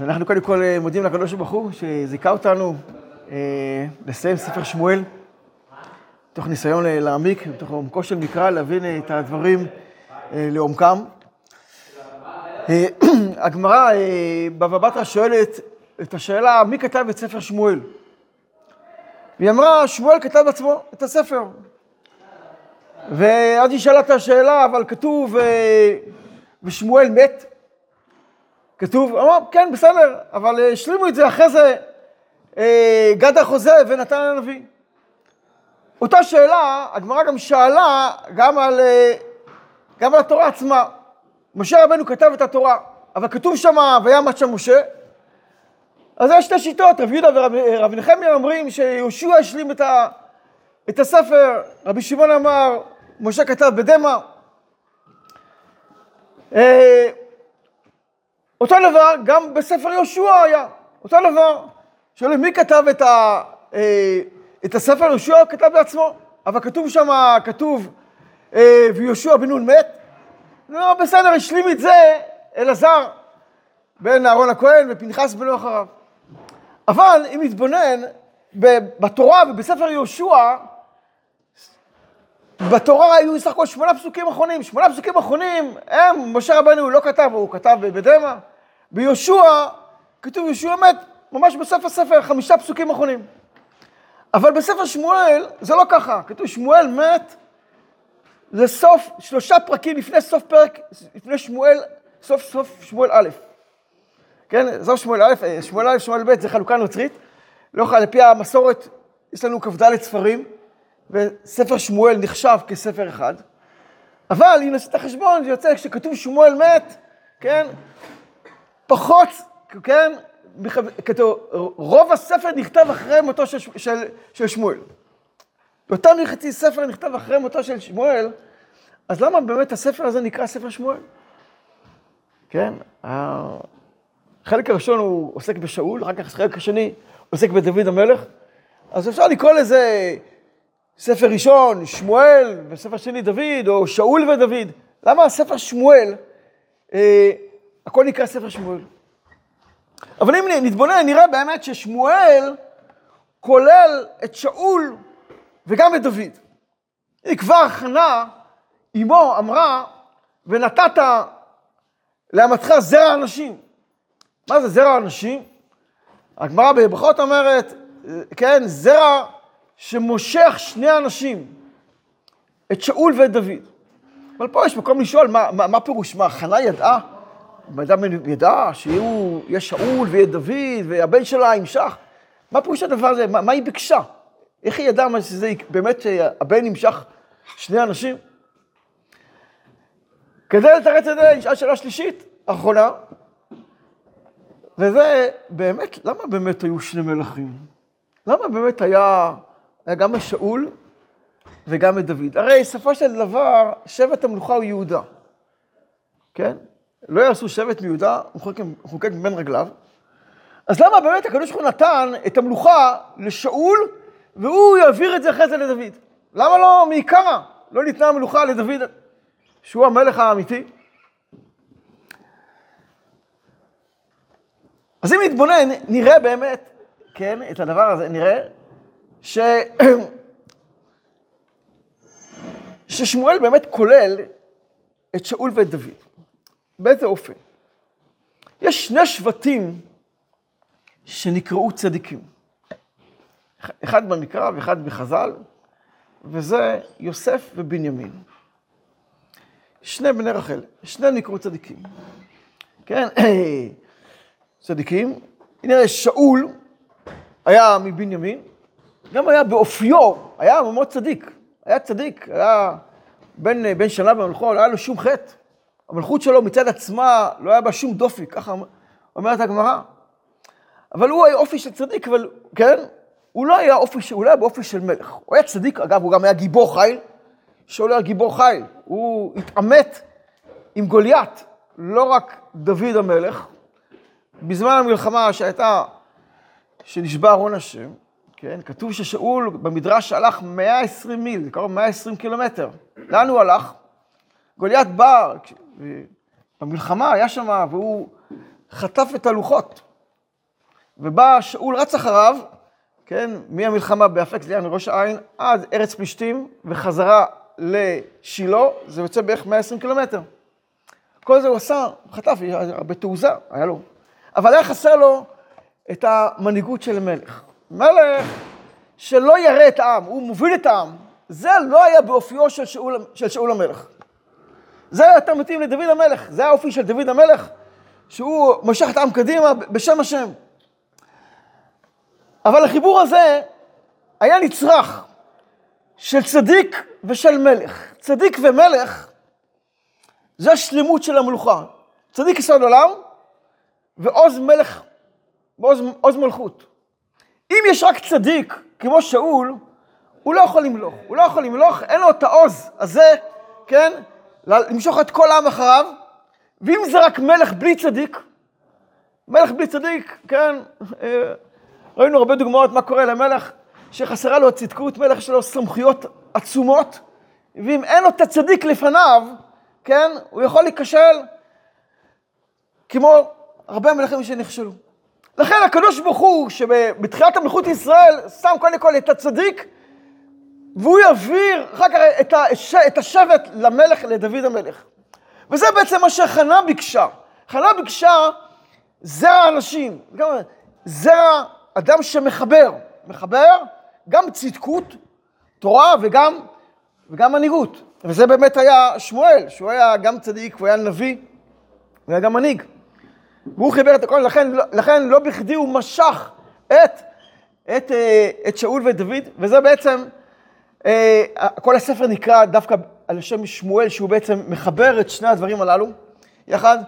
אז אנחנו קודם כל אה, מודים לקדוש ברוך הוא שזיכה אותנו אה, לסיים ספר שמואל, מתוך ניסיון אה, להעמיק, מתוך עומקו של מקרא, להבין אה, את הדברים אה, לעומקם. אה, הגמרא אה, בבא בתרא שואלת את השאלה, מי כתב את ספר שמואל? והיא אמרה, שמואל כתב עצמו את הספר. ואז היא שאלה את השאלה, אבל כתוב, אה, ושמואל מת? כתוב, אמר, כן, בסדר, אבל אה, השלימו את זה אחרי זה אה, גד החוזה ונתן הנביא. אותה שאלה, הגמרא גם שאלה גם על, אה, גם על התורה עצמה. משה רבנו כתב את התורה, אבל כתוב שם, וימת שם משה. אז יש שתי שיטות, רב יהודה ורב נחמיה אומרים שיהושע השלים את, ה, את הספר, רבי שמעון אמר, משה כתב בדמע. אה, אותו דבר גם בספר יהושע היה, אותו דבר. שואלים מי כתב את, ה, אה, את הספר יהושע? כתב בעצמו, אבל כתוב שם, כתוב, אה, ויהושע בן נון מת. לא, בסדר, השלים את זה אלעזר בן אהרון הכהן ופנחס בנו אחריו. אבל אם נתבונן בתורה ובספר יהושע, בתורה היו סך הכל שמונה פסוקים אחרונים. שמונה פסוקים אחרונים, הם, משה רבנו לא כתב, הוא כתב בדמע. ביהושע, כתוב יהושע מת, ממש בסוף הספר, חמישה פסוקים אחרונים. אבל בספר שמואל זה לא ככה, כתוב שמואל מת, זה סוף, שלושה פרקים לפני סוף פרק, לפני שמואל, סוף סוף שמואל א'. כן, סוף שמואל א', שמואל א', שמואל ב', זה חלוקה נוצרית. לא יכול, לפי המסורת, יש לנו כ"ד ספרים, וספר שמואל נחשב כספר אחד. אבל אם נעשה את החשבון, זה יוצא כשכתוב שמואל מת, כן, פחות, כן, כתוב, רוב הספר נכתב אחרי מותו של, של, של שמואל. באותם חצי ספר נכתב אחרי מותו של שמואל, אז למה באמת הספר הזה נקרא ספר שמואל? כן, החלק הראשון הוא עוסק בשאול, אחר כך החלק השני עוסק בדוד המלך, אז אפשר לקרוא לזה ספר ראשון, שמואל, וספר שני דוד, או שאול ודוד. למה הספר שמואל, אה, הכל נקרא ספר שמואל? אבל אם נתבונן, נראה באמת ששמואל כולל את שאול וגם את דוד. היא כבר חנה, אמו אמרה, ונתת לאמתך זרע אנשים. מה זה זרע אנשים? הגמרא בברכות אומרת, כן, זרע שמושך שני אנשים, את שאול ואת דוד. אבל פה יש מקום לשאול, מה, מה, מה פירוש? מה, חנה ידעה? אדם ידע שיהיה שאול ויהיה דוד והבן שלה ימשך? מה פירוש הדבר הזה? מה, מה היא ביקשה? איך היא ידעה שזה באמת הבן ימשך שני אנשים? כדי לתרץ את זה, נשאל שאלה שלישית, אחרונה, וזה באמת, למה באמת היו שני מלכים? למה באמת היה, היה גם את שאול וגם את דוד? הרי בסופו של דבר, שבט המלוכה הוא יהודה, כן? לא יעשו שבט מיהודה, הוא חוקק מבין רגליו. אז למה באמת הקדוש ברוך הוא נתן את המלוכה לשאול, והוא יעביר את זה אחרי זה לדוד? למה לא מעיקרא לא ניתנה המלוכה לדוד, שהוא המלך האמיתי? אז אם נתבונן, נראה באמת, כן, את הדבר הזה, נראה ש... ששמואל באמת כולל את שאול ואת דוד. באיזה אופן? יש שני שבטים שנקראו צדיקים. אחד במקרא ואחד בחז"ל, וזה יוסף ובנימין. שני בני רחל, שני נקראו צדיקים. כן, צדיקים. הנה שאול היה מבנימין, גם היה באופיו, היה מאוד צדיק. היה צדיק, היה בן, בן שנה במלכו, לא היה לו שום חטא. המלכות שלו מצד עצמה לא היה בה שום דופי, ככה אומרת הגמרא. אבל הוא היה אופי של צדיק, אבל, כן? הוא לא היה אופי, הוא לא היה באופי של מלך. הוא היה צדיק, אגב, הוא גם היה גיבור חיל. שאול היה גיבור חיל. הוא התעמת עם גוליית, לא רק דוד המלך. בזמן המלחמה שהייתה, שנשבע ארון השם, כן? כתוב ששאול במדרש הלך 120 מיל, קרוב 120 קילומטר. לאן הוא הלך? גוליית בא, במלחמה היה שם, והוא חטף את הלוחות. ובא שאול רץ אחריו, כן, מהמלחמה באפק זליען לראש העין, עד ארץ פלישתים, וחזרה לשילה, זה יוצא בערך 120 קילומטר. כל זה הוא עשה, חטף, בתעוזה, היה לו. אבל היה חסר לו את המנהיגות של מלך. מלך שלא ירא את העם, הוא מוביל את העם. זה לא היה באופיו של שאול, של שאול המלך. זה היה יותר מתאים לדוד המלך, זה האופי של דוד המלך, שהוא מושך את העם קדימה בשם השם. אבל החיבור הזה היה נצרך של צדיק ושל מלך. צדיק ומלך זה השלמות של המלוכה. צדיק יסוד עולם ועוז מלך, ועוז עוז מלכות. אם יש רק צדיק, כמו שאול, הוא לא יכול למלוך. הוא לא יכול למלוך, אין לו את העוז הזה, כן? למשוך את כל העם אחריו. ואם זה רק מלך בלי צדיק, מלך בלי צדיק, כן? אה, ראינו הרבה דוגמאות מה קורה למלך שחסרה לו הצדקות, מלך שלו סמכויות עצומות, ואם אין לו את הצדיק לפניו, כן, הוא יכול להיכשל כמו הרבה מלכים שנכשלו. לכן הקדוש ברוך הוא, שבתחילת המלכות ישראל, שם קודם כל את הצדיק, והוא יעביר אחר כך את, הש... את השבט למלך, לדוד המלך. וזה בעצם מה שחנה ביקשה. חנה ביקשה זרע אנשים, זרע אדם שמחבר, מחבר גם צדקות, תורה וגם, וגם מנהיגות. וזה באמת היה שמואל, שהוא היה גם צדיק, הוא היה נביא, הוא היה גם מנהיג. והוא חיבר את הכל, לכן, לכן לא בכדי הוא משך את, את, אה, את שאול ואת דוד, וזה בעצם, כל הספר נקרא דווקא על שם שמואל, שהוא בעצם מחבר את שני הדברים הללו יחד.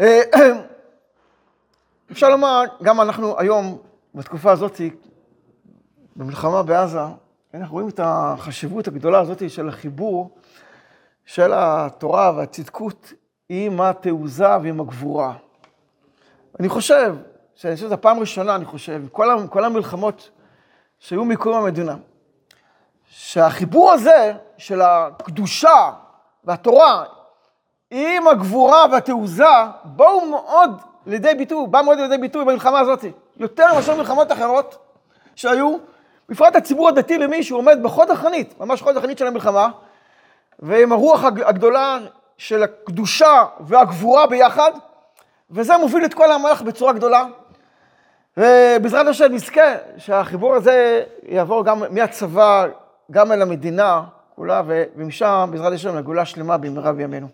אה, אפשר לומר, גם אנחנו היום, בתקופה הזאת, במלחמה בעזה, אנחנו רואים את החשיבות הגדולה הזאת של החיבור של התורה והצדקות עם התעוזה ועם הגבורה. אני חושב, שאני חושב שזו הפעם הראשונה, אני חושב, כל, כל המלחמות שהיו מקום המדינה, שהחיבור הזה של הקדושה והתורה עם הגבורה והתעוזה, באו מאוד לידי ביטוי, בא מאוד לידי ביטוי במלחמה הזאת. יותר מאשר מלחמות אחרות שהיו, בפרט הציבור הדתי למי שהוא עומד בחוד החנית, ממש חוד החנית של המלחמה, ועם הרוח הגדולה של הקדושה והגבורה ביחד, וזה מוביל את כל המלך בצורה גדולה. ובעזרת השם נזכה שהחיבור הזה יעבור גם מהצבא, גם אל המדינה כולה, ומשם בעזרת השם לגאולה שלמה במהרה בימינו.